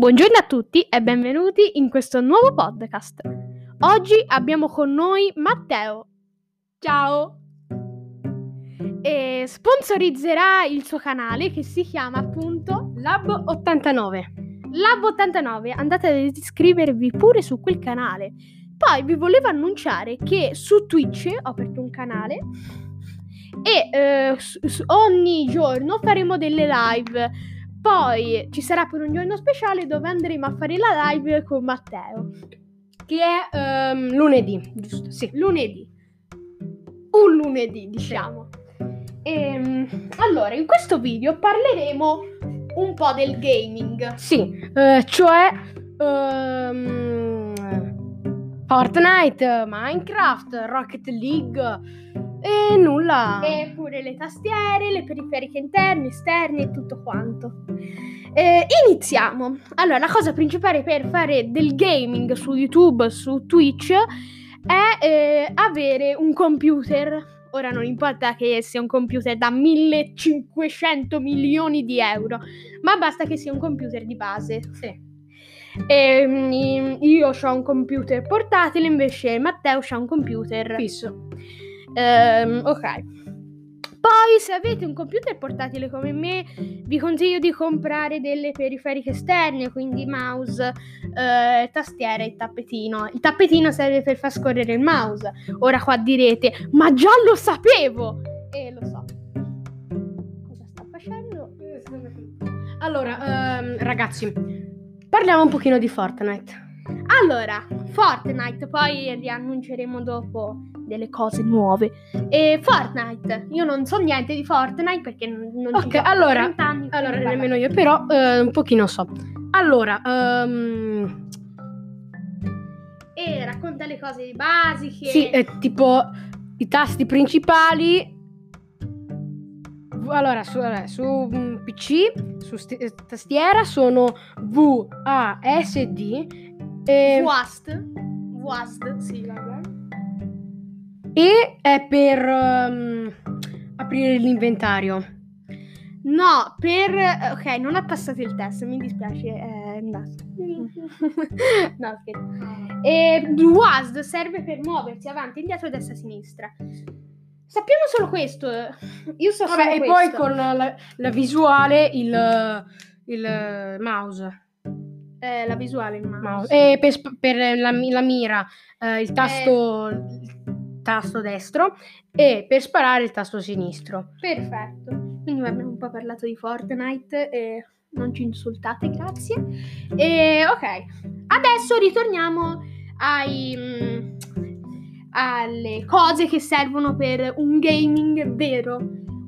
Buongiorno a tutti e benvenuti in questo nuovo podcast. Oggi abbiamo con noi Matteo. Ciao! E sponsorizzerà il suo canale che si chiama appunto Lab89. Lab89. Andate ad iscrivervi pure su quel canale. Poi vi volevo annunciare che su Twitch ho aperto un canale e eh, su- su- ogni giorno faremo delle live. Poi ci sarà pure un giorno speciale dove andremo a fare la live con Matteo. Che è ehm, lunedì, giusto? Sì. Lunedì. Un lunedì, diciamo. Ehm, allora, in questo video parleremo un po' del gaming. Sì, eh, cioè ehm, Fortnite, Minecraft, Rocket League e nulla. E pure le tastiere, le periferiche interne, esterne e tutto quanto. Eh, iniziamo. Allora, la cosa principale per fare del gaming su YouTube, su Twitch, è eh, avere un computer. Ora non importa che sia un computer da 1500 milioni di euro, ma basta che sia un computer di base. Sì. Ehm, io ho un computer portatile, invece Matteo ha un computer Fisso. Ehm, ok. Poi, se avete un computer portatile come me, vi consiglio di comprare delle periferiche esterne, quindi mouse, eh, tastiera e tappetino. Il tappetino serve per far scorrere il mouse. Ora qua direte, ma già lo sapevo! E lo so. Cosa sta facendo? Allora, ehm, ragazzi, parliamo un pochino di Fortnite. Allora, Fortnite, poi vi annunceremo dopo delle cose nuove. E Fortnite, io non so niente di Fortnite perché non non ci Ok, gioco allora, 30 anni, Allora, nemmeno io, però eh, un pochino so. Allora, ehm, E racconta le cose basiche. sì, è tipo i tasti principali. Allora, su, su mm, PC, su sti- eh, tastiera sono V, A, S, D. E, WASD. WASD, sì, vabbè. E è per ehm, aprire l'inventario. No, per... Ok, non ha passato il test, mi dispiace, è andato. no, scherzo. E WASD serve per muoversi avanti, indietro, destra, sinistra. Sappiamo solo questo. Io so Vabbè, solo e questo. poi con la, la visuale il, il mouse. Eh, la visuale, il mouse. mouse. E per, per la, la mira eh, il tasto, il tasto destro e per sparare il tasto sinistro. Perfetto. Quindi abbiamo un po' parlato di Fortnite e non ci insultate, grazie. E ok, adesso ritorniamo ai, mm, alle cose che servono per un gaming vero.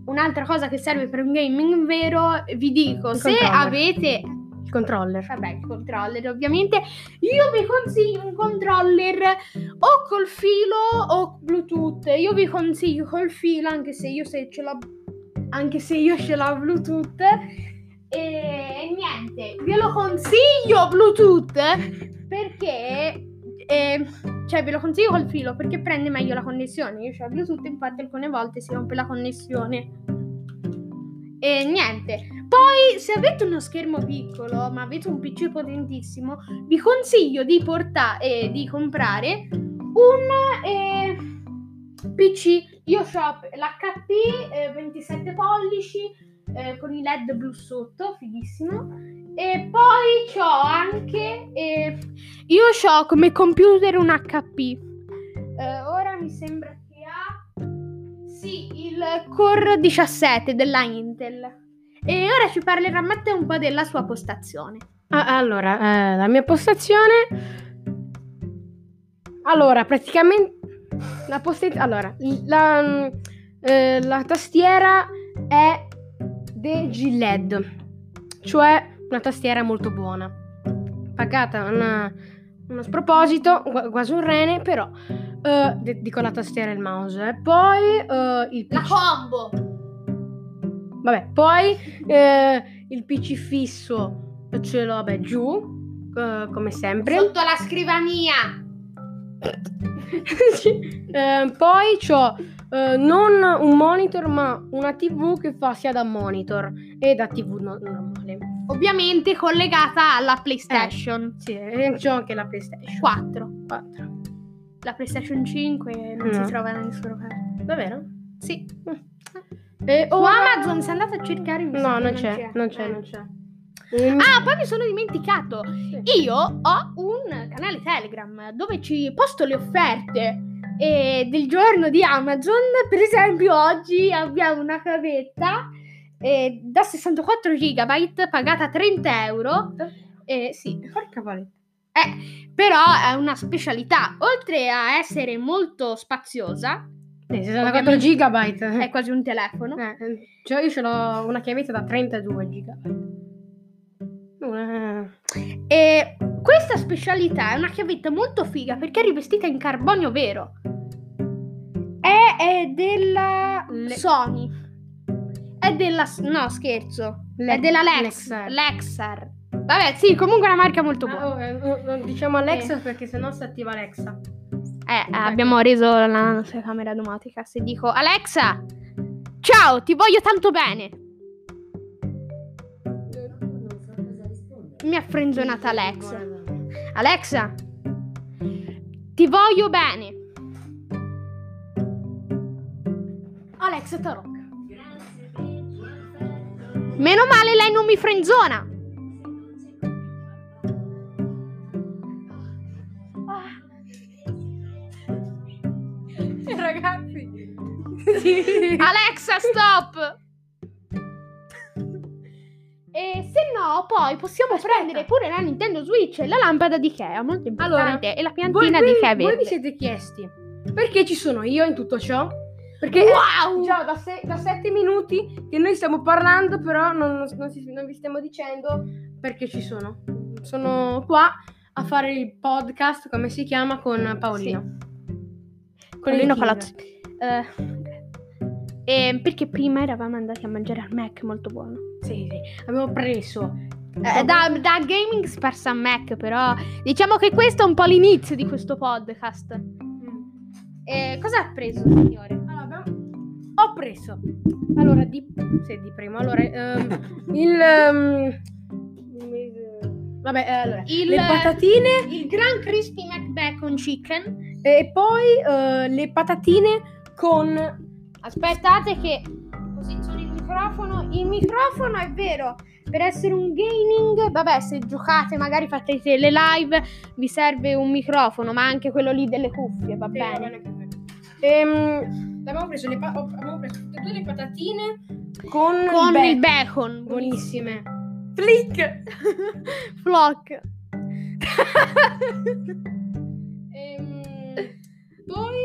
Un'altra cosa che serve per un gaming vero, vi dico, Il se controller. avete Il controller. Vabbè, il controller ovviamente. Io vi consiglio un controller o col filo o Bluetooth. Io vi consiglio col filo, anche se io se ce l'ho. Anche se io ce l'ho Bluetooth. E niente, ve lo consiglio Bluetooth perché. eh, cioè, ve lo consiglio col filo perché prende meglio la connessione. Io ho Bluetooth, infatti, alcune volte si rompe la connessione. E niente. Poi, se avete uno schermo piccolo, ma avete un PC potentissimo, vi consiglio di portare di comprare un eh, PC. Io ho l'HP eh, 27 pollici eh, con i LED blu sotto, fighissimo. E poi ho anche. eh, io ho come computer un HP. Eh, ora mi sembra che ha. Sì, il Core 17 della Intel. E ora ci parlerà Matteo un po' della sua postazione. Ah, allora, eh, la mia postazione. Allora, praticamente. La posta- Allora, la, mm, eh, la tastiera è DG LED, cioè una tastiera molto buona. Pagata una- uno sproposito, qua- quasi un rene, però. eh, de- dico la tastiera e il mouse. E poi eh, il La PC. combo! Vabbè, poi eh, il PC fisso ce l'ho vabbè, giù, eh, come sempre. Sotto la scrivania! Sì. Eh, poi ho non un monitor, ma una TV che fa sia da monitor e da TV no- normale. ovviamente collegata alla PlayStation Sì, e c'ho anche la PlayStation 4. 4. La PlayStation 5 non No. si trova da nessuna parte. Davvero? Sì. E Su ora- Amazon se andate a cercare No, non c'è, non c'è, Eh. non c'è. Ehm, Ah, poi mi sono dimenticato. sì. Io ho un canale Telegram dove ci posto le offerte eh, del giorno di Amazon. Per esempio, oggi abbiamo una cavetta eh, da 64 GB pagata 30 euro. Eh, sì, Porca paletta. eh, però è una specialità. Oltre a essere molto spaziosa, Sì, 64 gigabyte. è quasi un telefono. Eh, cioè io ce l'ho una chiavetta da 32 gigabyte. Una- E questa specialità è una chiavetta molto figa perché è rivestita in carbonio vero. È, è della Le- Sony. È della. No, scherzo. Le- è della Lex, Lexar. Lexar. Vabbè, sì, comunque è una marca molto buona. Ah, oh, eh, oh, oh, diciamo Alexa perché sennò si attiva Alexa. Eh, abbiamo reso la nostra camera domotica. Se dico Alexa, ciao, ti voglio tanto bene. Mi ha frenzonata Alexa. Alexa, ti voglio bene. Alexa Tarocca. Meno male lei non mi frenzona. Alexa, stop. E se no, poi possiamo prendere pure la Nintendo Switch e la lampada di Ikea, molto importante, e la piantina voi- di Ikea voi vi siete chiesti perché ci sono io in tutto ciò? Perché Wow! già da, se- da sette minuti che noi stiamo parlando, però non, non si- non vi stiamo dicendo perché ci sono. Sono qua a fare il podcast, come si chiama, con Paolino. Con Paolino. Palazzo. Eh, e perché prima eravamo andati a mangiare al Mac, molto buono. Sì, sì. Abbiamo preso. Eh, da, da gaming sparsa a Mac, però diciamo che questo è un po' l'inizio di questo podcast. Mm. E cosa ha preso, signore? Allora, Ho preso. Allora, di, sì, di primo. Allora, ehm, il... ehm, vabbè, eh, allora. Il- Le patatine Il Gran Crispy Mac Bacon Chicken. e poi eh, le patatine con... Aspettate che posiziono il microfono. Il microfono è vero. Per essere un gaming, vabbè, se giocate, magari fate le live, vi serve un microfono, ma anche quello lì delle cuffie, va bene. Ehm, abbiamo preso le, pa- abbiamo preso tutte e due le patatine con, Con il il bacon. bacon. Buonissime. Flick. Flock. Ehm, poi,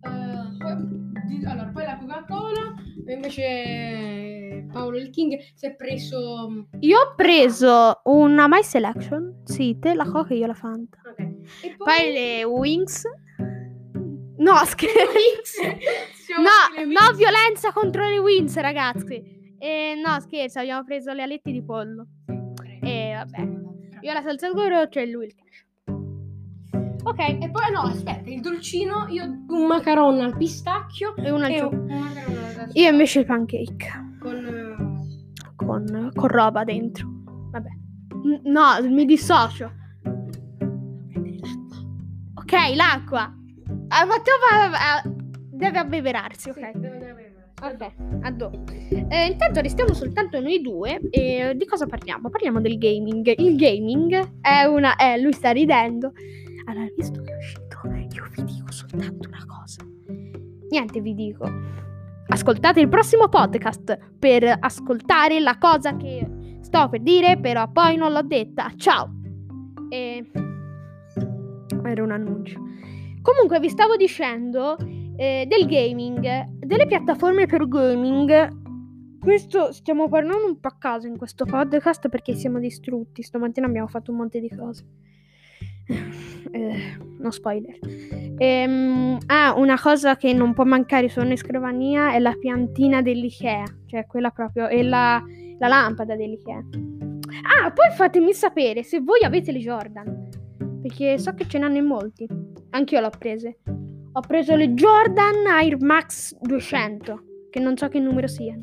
eh, poi- di- allora, poi la Coca-Cola, invece Paolo il King si è preso... Io ho preso una My Selection, sì, te la coca e io la Fanta. ok. E Poi le Wings. No, scherzo. No, no violenza contro le Wings, ragazzi. E no, scherzo, abbiamo preso le alette di pollo. E vabbè. Io la salsa al goro, c'è lui il. Ok, E poi no, aspetta, il dolcino, io un macaron al pistacchio e una e giù. un Io invece il pancake. con Con, con roba dentro. Vabbè. No, mi dissocio. Ok, l'acqua. Ah, va, va- deve abbeverarsi, ok. sì, deve- deve- Ok, a dopo. Eh, intanto restiamo soltanto noi due. E di cosa parliamo? Parliamo del gaming. Il gaming è una. Eh, lui sta ridendo. Allora, visto che è uscito, io vi dico soltanto una cosa. Niente, vi dico. Ascoltate il prossimo podcast per ascoltare la cosa che sto per dire, però poi non l'ho detta. Ciao! E... Era un annuncio. Comunque, vi stavo dicendo eh, del gaming, delle piattaforme per gaming. Questo stiamo parlando un po' a caso in questo podcast perché siamo distrutti. Stamattina abbiamo fatto un monte di cose. Eh, no spoiler. Ehm, ah, una cosa che non può mancare su ogni scrivania è la piantina dell'IKEA, cioè quella proprio, e la, la lampada dell'IKEA. Ah, poi fatemi sapere se voi avete le Jordan, perché so che ce n'hanno in molti. Anch'io l'ho prese. Ho preso le Jordan Air Max 200, che non so che numero siano.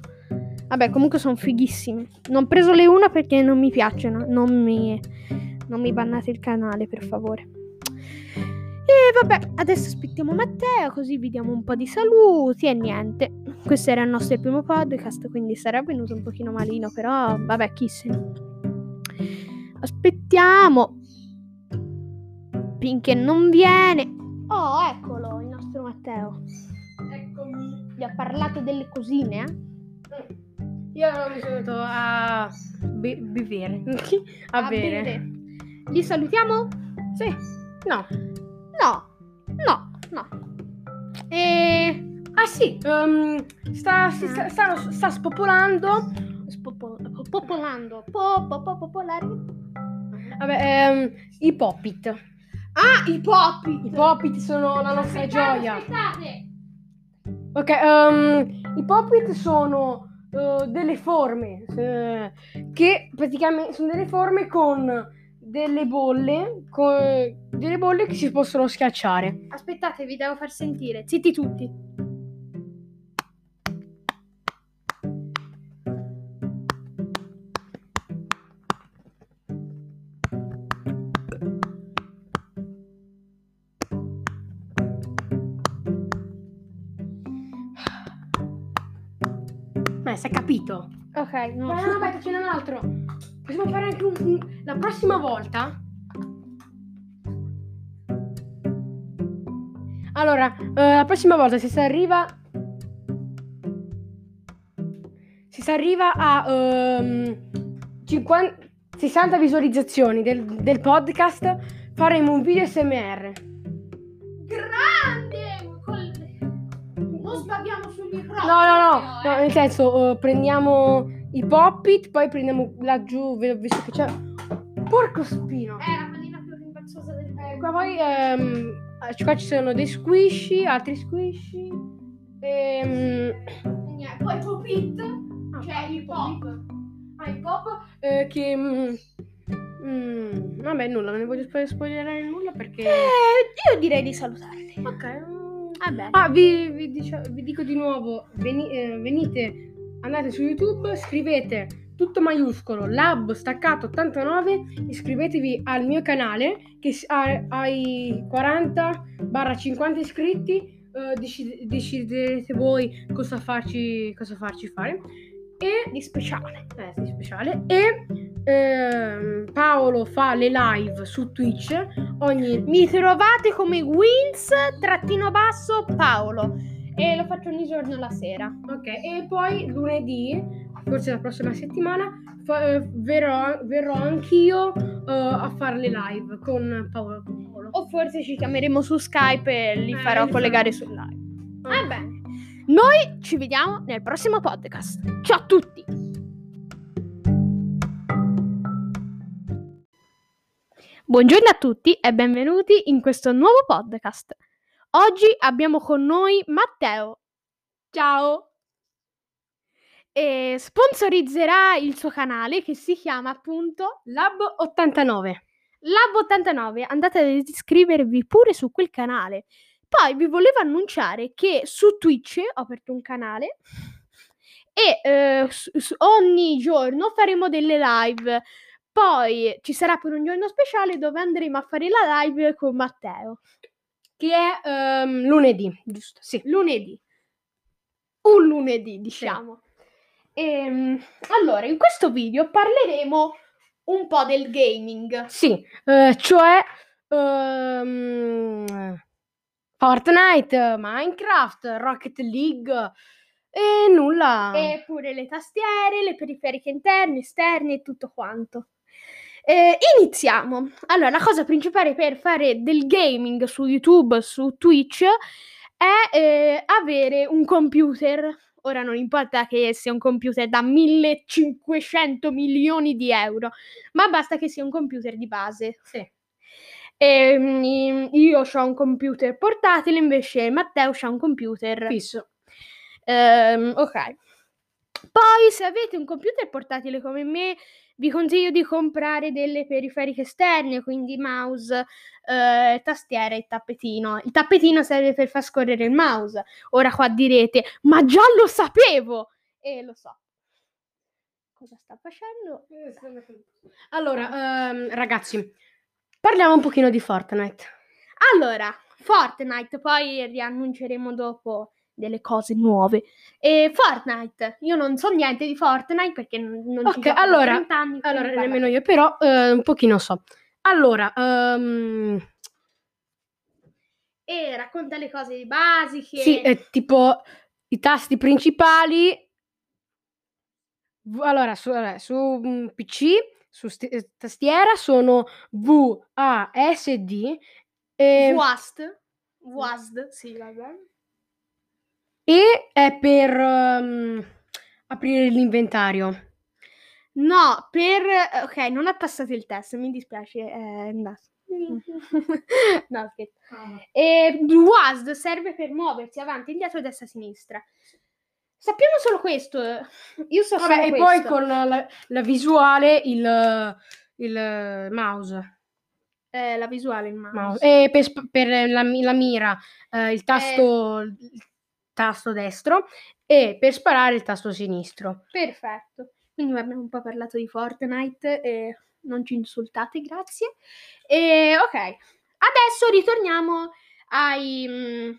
Vabbè, comunque sono fighissimi. Non ho preso le una perché non mi piacciono. Non mi, non mi bannate il canale, per favore. E vabbè, adesso aspettiamo Matteo, così vi diamo un po' di saluti e niente. Questo era il nostro primo podcast, quindi sarà venuto un pochino malino, però vabbè, chi se ne... Aspettiamo. Finché non viene. Oh, eccolo, il nostro Matteo. Eccomi. Vi ha parlato delle cosine, eh? Io mi sono venuto a be- bevere. a, bere. Li salutiamo? Sì. No. No, no, no. E... Ah sì, ehm, sta, si sta, sta, sta spopolando. Spopo- popolando. Po, po, po, popolare. Vabbè, ehm, i Poppit. Ah, i Poppit. I Poppit sono la nostra Aspettate, gioia. Aspettate. Ok, ehm, i Poppit sono eh, delle forme eh, che praticamente sono delle forme con delle bolle, con delle bolle che si possono schiacciare. Aspettate, vi devo far sentire. Zitti tutti. Ma si è capito? Ok, no. No, no, aspetta, ce n'è un altro. Possiamo fare anche un, un- la prossima volta. Allora, eh, la prossima volta se si arriva. Se si arriva a ehm, 50 60 visualizzazioni del, del podcast, faremo un video SMR. Grande! Col... Non sbagliamo sul microfono. No, no, no, no, nel senso, eh, prendiamo i poppit, poi prendiamo laggiù, visto che c'è. Porco spino! È la manina più rimbalzosa del mondo. Qua poi ehm, eh, qua ci sono dei squishy, altri squishy. Ehm, Niente, Poi Popit, cioè il pop. ah, i pop eh, che. mm, mm, vabbè, nulla, non ne voglio spo- spoilerare nulla perché. Eh, io direi di salutarli. Ok. mm. Vabbè. Ah, vi, vi dicio- vi dico di nuovo: veni- eh, venite, andate su YouTube, scrivete tutto maiuscolo, lab staccato 89, iscrivetevi al mio canale che ha, ai 40-50 iscritti, eh, deci- deciderete voi cosa farci, cosa farci fare. E Di speciale. eh, sì, speciale. E ehm, Paolo fa le live su Twitch ogni Mi trovate come Wins trattino basso Paolo. E lo faccio ogni giorno la sera. Ok, e poi lunedì, forse la prossima settimana, fa- eh, verrò, verrò anch'io eh, a fare le live con Paolo. con Paolo. O forse ci chiameremo su Skype e li Eh, farò li collegare farò. sul live. Ah, Va bene. Noi ci vediamo nel prossimo podcast. Ciao a tutti. Buongiorno a tutti e benvenuti in questo nuovo podcast. Oggi abbiamo con noi Matteo. Ciao. E sponsorizzerà il suo canale che si chiama appunto Lab 89. Lab89. Andate ad iscrivervi pure su quel canale. Poi vi volevo annunciare che su Twitch ho aperto un canale e eh, su- su- ogni giorno faremo delle live. Poi ci sarà per un giorno speciale dove andremo a fare la live con Matteo. Che è ehm, lunedì, giusto? Sì. Lunedì. Un lunedì, diciamo. Ehm, allora, in questo video parleremo un po' del gaming. Sì, eh, cioè ehm, Fortnite, Minecraft, Rocket League e nulla. E pure le tastiere, le periferiche interne, esterne e tutto quanto. Eh, iniziamo. Allora, la cosa principale per fare del gaming su YouTube, su Twitch, è eh, avere un computer. Ora non importa che sia un computer da 1500 milioni di euro, ma basta che sia un computer di base. Sì. Ehm, io ho un computer portatile, invece Matteo ha un computer Fisso. Ehm, ok. Poi, se avete un computer portatile come me, vi consiglio di comprare delle periferiche esterne, quindi mouse, eh, tastiera e tappetino. Il tappetino serve per far scorrere il mouse. Ora qua direte, ma già lo sapevo! E lo so. cosa sta facendo. Allora, ehm, ragazzi, parliamo un pochino di Fortnite. Allora, Fortnite, poi riannunceremo dopo delle cose nuove. E Fortnite, io non so niente di Fortnite perché non non ci allora- 30 anni, Allora, nemmeno io, però eh, un pochino so. Allora, ehm, E racconta le cose basiche. sì, eh, tipo i tasti principali. Allora, su, su mm, PC, su sti- eh, tastiera sono V, A, S, D. E, WASD. WASD, sì, vabbè. E è per ehm, aprire l'inventario. No, per... Ok, non ha passato il test, mi dispiace, è andato. no, scherzo. E WASD serve per muoversi avanti, indietro, destra, sinistra. Sappiamo solo questo. Io so Vabbè, solo e questo. poi con la, la visuale il, il mouse. Eh, la visuale in mano. mouse. E per, per la, la mira eh, il tasto, il tasto destro e per sparare il tasto sinistro. Perfetto. Quindi abbiamo un po' parlato di Fortnite e non ci insultate, grazie. E ok, adesso ritorniamo ai, mm,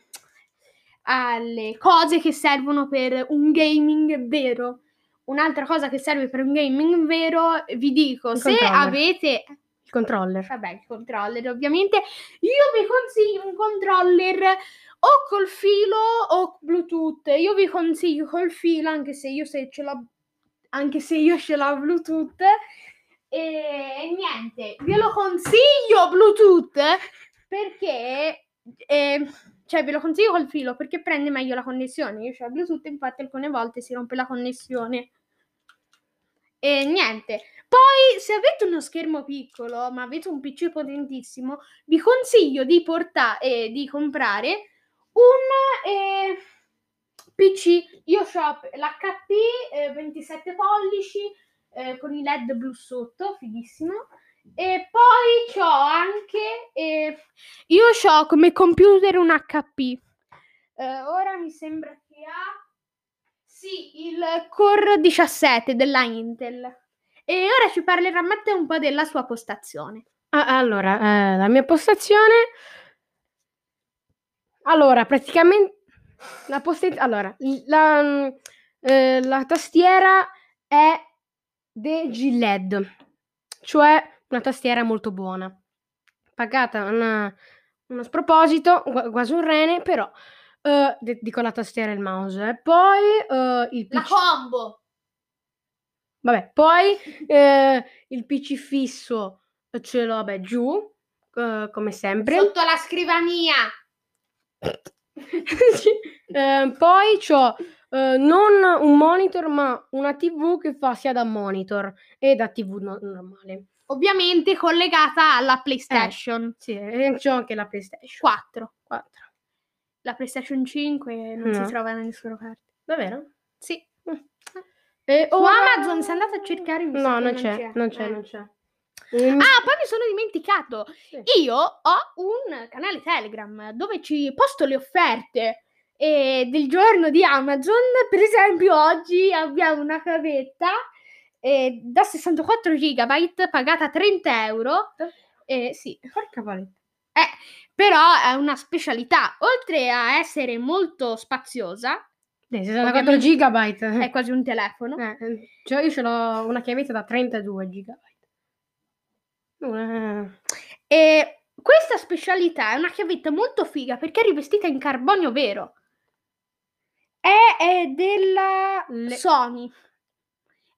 alle cose che servono per un gaming vero. Un'altra cosa che serve per un gaming vero, vi dico, Il se controller. avete Il controller. Vabbè, il controller ovviamente. Io vi consiglio un controller o col filo o Bluetooth. Io vi consiglio col filo, anche se io se ce l'ho anche se io ce l'ho Bluetooth. E niente, ve lo consiglio Bluetooth perché eh, cioè ve lo consiglio col filo perché prende meglio la connessione. Io ho Bluetooth, infatti alcune volte si rompe la connessione. E niente. Poi, se avete uno schermo piccolo, ma avete un PC potentissimo, vi consiglio di portare di comprare un eh, PC. Ho l'HP eh, 27 pollici eh, con i LED blu sotto, fighissimo. E poi ho anche eh, io ho come computer un HP. Eh, ora mi sembra che ha sì, il Core 17 della Intel. E ora ci parlerà Matteo un po' della sua postazione. Ah, allora, eh, la mia postazione. Allora, praticamente la postazione. Allora, la, mm, eh, la tastiera è DG LED, cioè una tastiera molto buona. Pagata una- uno sproposito, quasi un rene, però eh, de- dico la tastiera e il mouse. E poi eh, il La PC. combo. Vabbè, poi eh, il PC fisso ce l'ho vabbè, giù, eh, come sempre. Sotto la scrivania. Eh, poi ho non un monitor, ma una TV che fa sia da monitor e da TV no- normale. Ovviamente collegata alla PlayStation Sì, e c'ho anche la PlayStation 4. 4. La PlayStation 5 non No. si trova nelle sue carte. Davvero? Sì. E Su ora- Amazon se andate a cercare sa No, non c'è, non c'è, Eh. non c'è. Ah, poi mi sono dimenticato. sì. Io ho un canale Telegram dove ci posto le offerte eh, del giorno di Amazon. Per esempio, oggi abbiamo una cavetta eh, da 64 GB pagata 30 euro. Eh, sì, Porca paletta. eh, però è una specialità. Oltre a essere molto spaziosa, Eh, 64 Ovviamente- gigabyte. è quasi un telefono. Eh, eh, cioè io ce l'ho una chiavetta da 32 gigabyte. Eh, E questa specialità è una chiavetta molto figa perché è rivestita in carbonio vero. È, è della Le- Sony.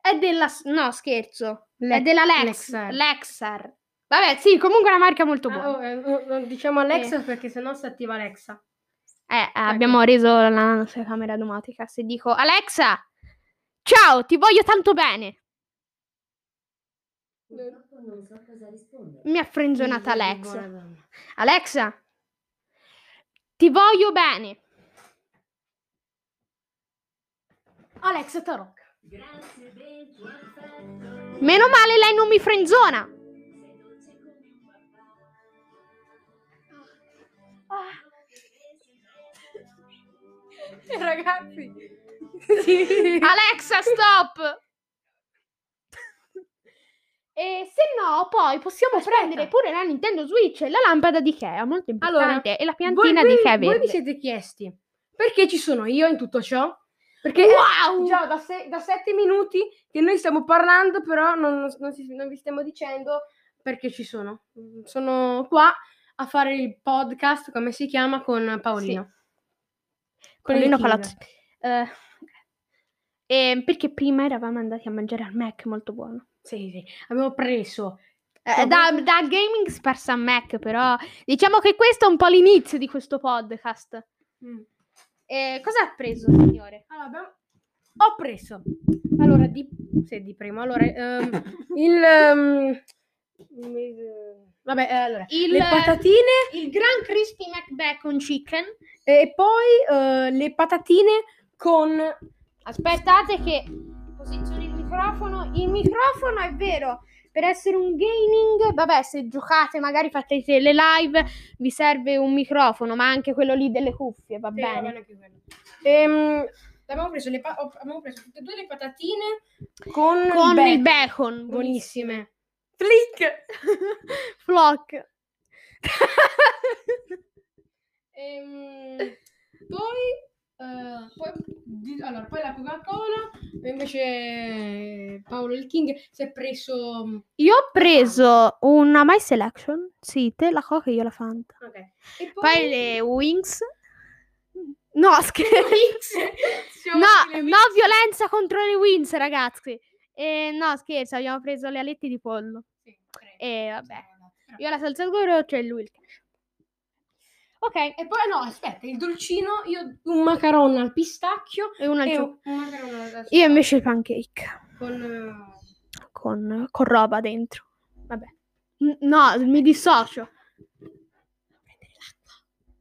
È della... No, scherzo. è Le- della Lex, Lexar. Lexar. Vabbè, sì, comunque è una marca molto buona. Ah, oh, eh, oh, diciamo Alexa perché sennò si attiva Alexa. Eh, abbiamo reso la nostra camera domotica. Se dico Alexa, ciao, ti voglio tanto bene. Purtroppo non so cosa rispondere. Mi ha frenzionata Alexa. Alexa, ti voglio bene. Alexa Tarocca. Grazie del tuo affetto. Meno male lei non mi frenzona. Ragazzi. Alexa, stop. E se no, poi possiamo Aspetta. prendere pure la Nintendo Switch e la lampada di Ikea, molto importante, e la piantina voi- di Ikea voi vi siete chiesti perché ci sono io in tutto ciò? Perché Wow! già da, se- da sette minuti che noi stiamo parlando, però non, non- si- non vi stiamo dicendo perché ci sono. Mm, Sono qua a fare il podcast, come si chiama, con Paolino. Con King. Palazzo. Eh, e perché prima eravamo andati a mangiare al Mac, molto buono. Sì, sì. Abbiamo preso. Eh, da, da gaming sparsa a Mac, però diciamo che questo è un po' l'inizio di questo podcast. Mm. E cosa ha preso, signore? Allora, abbiamo- ho preso. Allora, di, sì, di primo. Allora, ehm, il... ehm, vabbè, eh, allora, Il- le patatine Il Gran Crispy Mac Bacon Chicken. E poi eh, le patatine con... Aspettate che posiziono il microfono. Il microfono è vero. Per essere un gaming, vabbè, se giocate, magari fate le live, vi serve un microfono, ma anche quello lì delle cuffie, va Sì, va bene. Ehm, abbiamo, preso le pa- ho- abbiamo preso tutte e due le patatine con, Con il il bacon. bacon, Buonissime. Flick! Flock. Ehm, poi, eh, poi, di- allora, poi la Coca-Cola, e invece Paolo il King si è preso... mm, Io ho preso una My Selection, sì, te la Coca e io la Fanta. Ok. E Poi le Wings. No, scherzo. Siamo No, no violenza contro le Wings, ragazzi. Eh, no, scherzo, abbiamo preso le alette di pollo. Sì, tre. E vabbè. Io la salsa al goro, c'è lui il cacio. Ok, E poi no, aspetta, il dolcino, io un macaron al pistacchio e e un, un macaron al Io invece il pancake. con Con, con roba dentro. Vabbè. N- no, mi dissocio.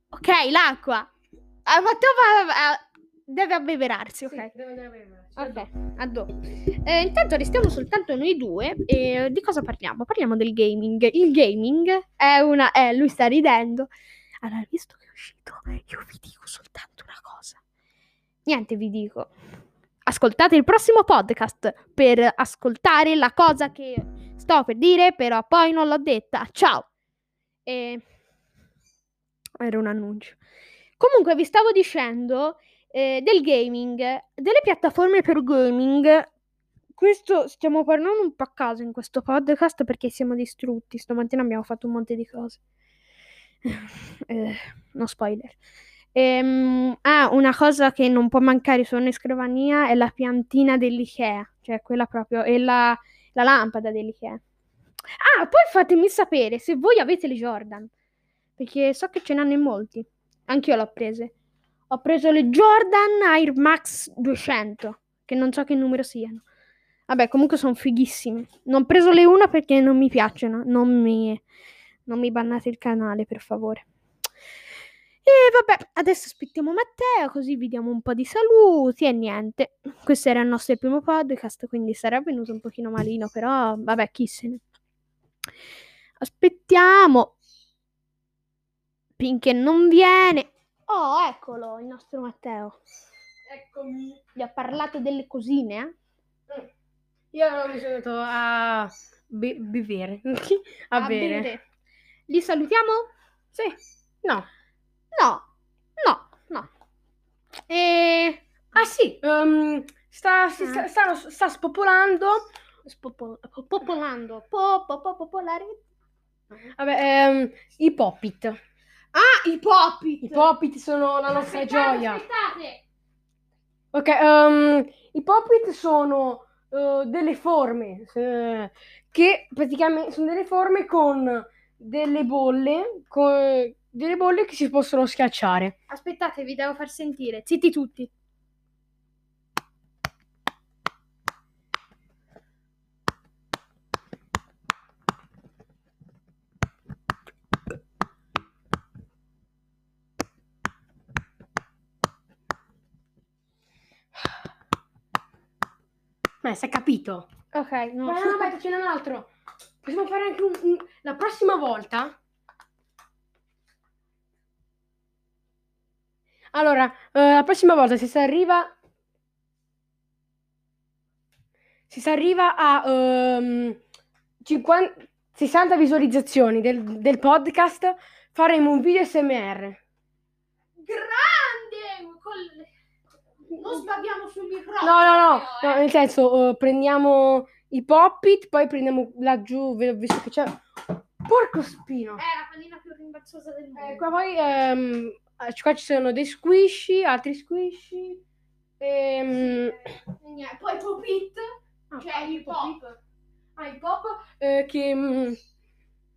Ok, l'acqua. Ah, ma tu va- ah, deve abbeverarsi, ok. sì, devo andare a vedere. Ok, a dopo. Eh, intanto restiamo soltanto noi due. E di cosa parliamo? Parliamo del gaming. Il gaming è una. Eh, lui sta ridendo. Allora, visto che è uscito, io vi dico soltanto una cosa. Niente, vi dico. Ascoltate il prossimo podcast per ascoltare la cosa che sto per dire, però poi non l'ho detta. Ciao. E... Era un annuncio. Comunque, vi stavo dicendo eh, del gaming, delle piattaforme per gaming. Questo stiamo parlando un po' a caso in questo podcast perché siamo distrutti. Stamattina abbiamo fatto un monte di cose. Eh, no spoiler. Ehm, ah, una cosa che non può mancare su ogni scrivania è la piantina dell'IKEA, cioè quella proprio, e la, la lampada dell'IKEA. Ah, poi fatemi sapere se voi avete le Jordan, perché so che ce n'hanno in molti. Anch'io l'ho prese. Ho preso le Jordan Air Max 200, che non so che numero siano. Vabbè, comunque sono fighissime. Non ho preso le una perché non mi piacciono. Non mi, non mi bannate il canale, per favore. E vabbè, adesso aspettiamo Matteo, così vi diamo un po' di saluti e niente. Questo era il nostro primo podcast, quindi sarà venuto un pochino malino, però vabbè, chi se ne... Aspettiamo. Finché non viene. Oh, eccolo, il nostro Matteo. Eccomi. Vi ha parlato delle cosine, eh? Io mi sono andato a be- bere. a, bere. Li salutiamo? Sì. No. No, no, no. E... Ah sì, ehm, sta, si sta, Ah. sta, sta spopolando. Spopo- popolando. Po, po, po- popolare. Vabbè, ehm, i Poppit. Ah, i Poppit. I Poppit sono la nostra Aspettate, gioia. Aspettate. Ok, ehm, i Poppit sono eh, delle forme eh, che praticamente sono delle forme con delle bolle, con delle bolle che si possono schiacciare. Aspettate, vi devo far sentire. Zitti tutti. Ma si è capito? Ok, no. Ma no, n'è un altro. Possiamo fare anche un, un- la prossima volta. Allora, eh, la prossima volta se si arriva se si arriva a ehm, 50 60 visualizzazioni del, del podcast, faremo un video SMR. Grande! Col- Non sbagliamo sul microfono. No, no, no, no, nel senso, eh, prendiamo i pop-it, poi prendiamo laggiù, visto che c'è... Porco spino! È la pallina più rimbalzosa del mondo. Eh, qua poi ehm, eh, qua ci sono dei squishy, altri squishy. Ehm, E niente, Poi Popit, ah, cioè il pop. Ah, il pop eh, che... mm,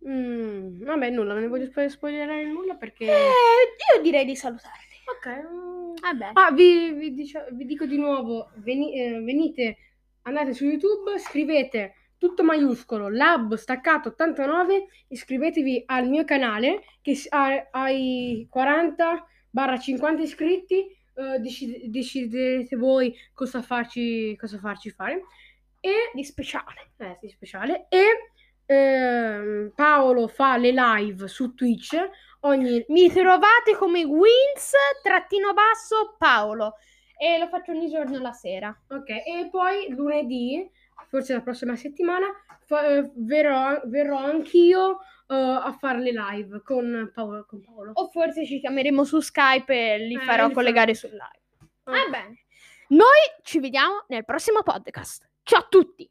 mm, vabbè, nulla, non ne voglio spo- spoilerare nulla perché... Eh, io direi di salutarti. Ok. mm. Vabbè. Ah, vi, vi dicio- vi dico di nuovo, veni- eh, venite, andate su YouTube, scrivete tutto maiuscolo, lab staccato 89, iscrivetevi al mio canale che ha, ai 40 barra 50 iscritti, eh, decide- decidete voi cosa farci, cosa farci fare. E Di speciale. eh, sì, speciale. E ehm, Paolo fa le live su Twitch ogni Mi trovate come Wins trattino basso Paolo e lo faccio ogni giorno la sera. Ok, e poi lunedì, forse la prossima settimana, fa- eh, verrò, verrò anch'io eh, a fare le live con Paolo. Con Paolo. O forse ci chiameremo su Skype e li Eh, farò li collegare sul live. Ah. Va bene. Noi ci vediamo nel prossimo podcast. Ciao a tutti.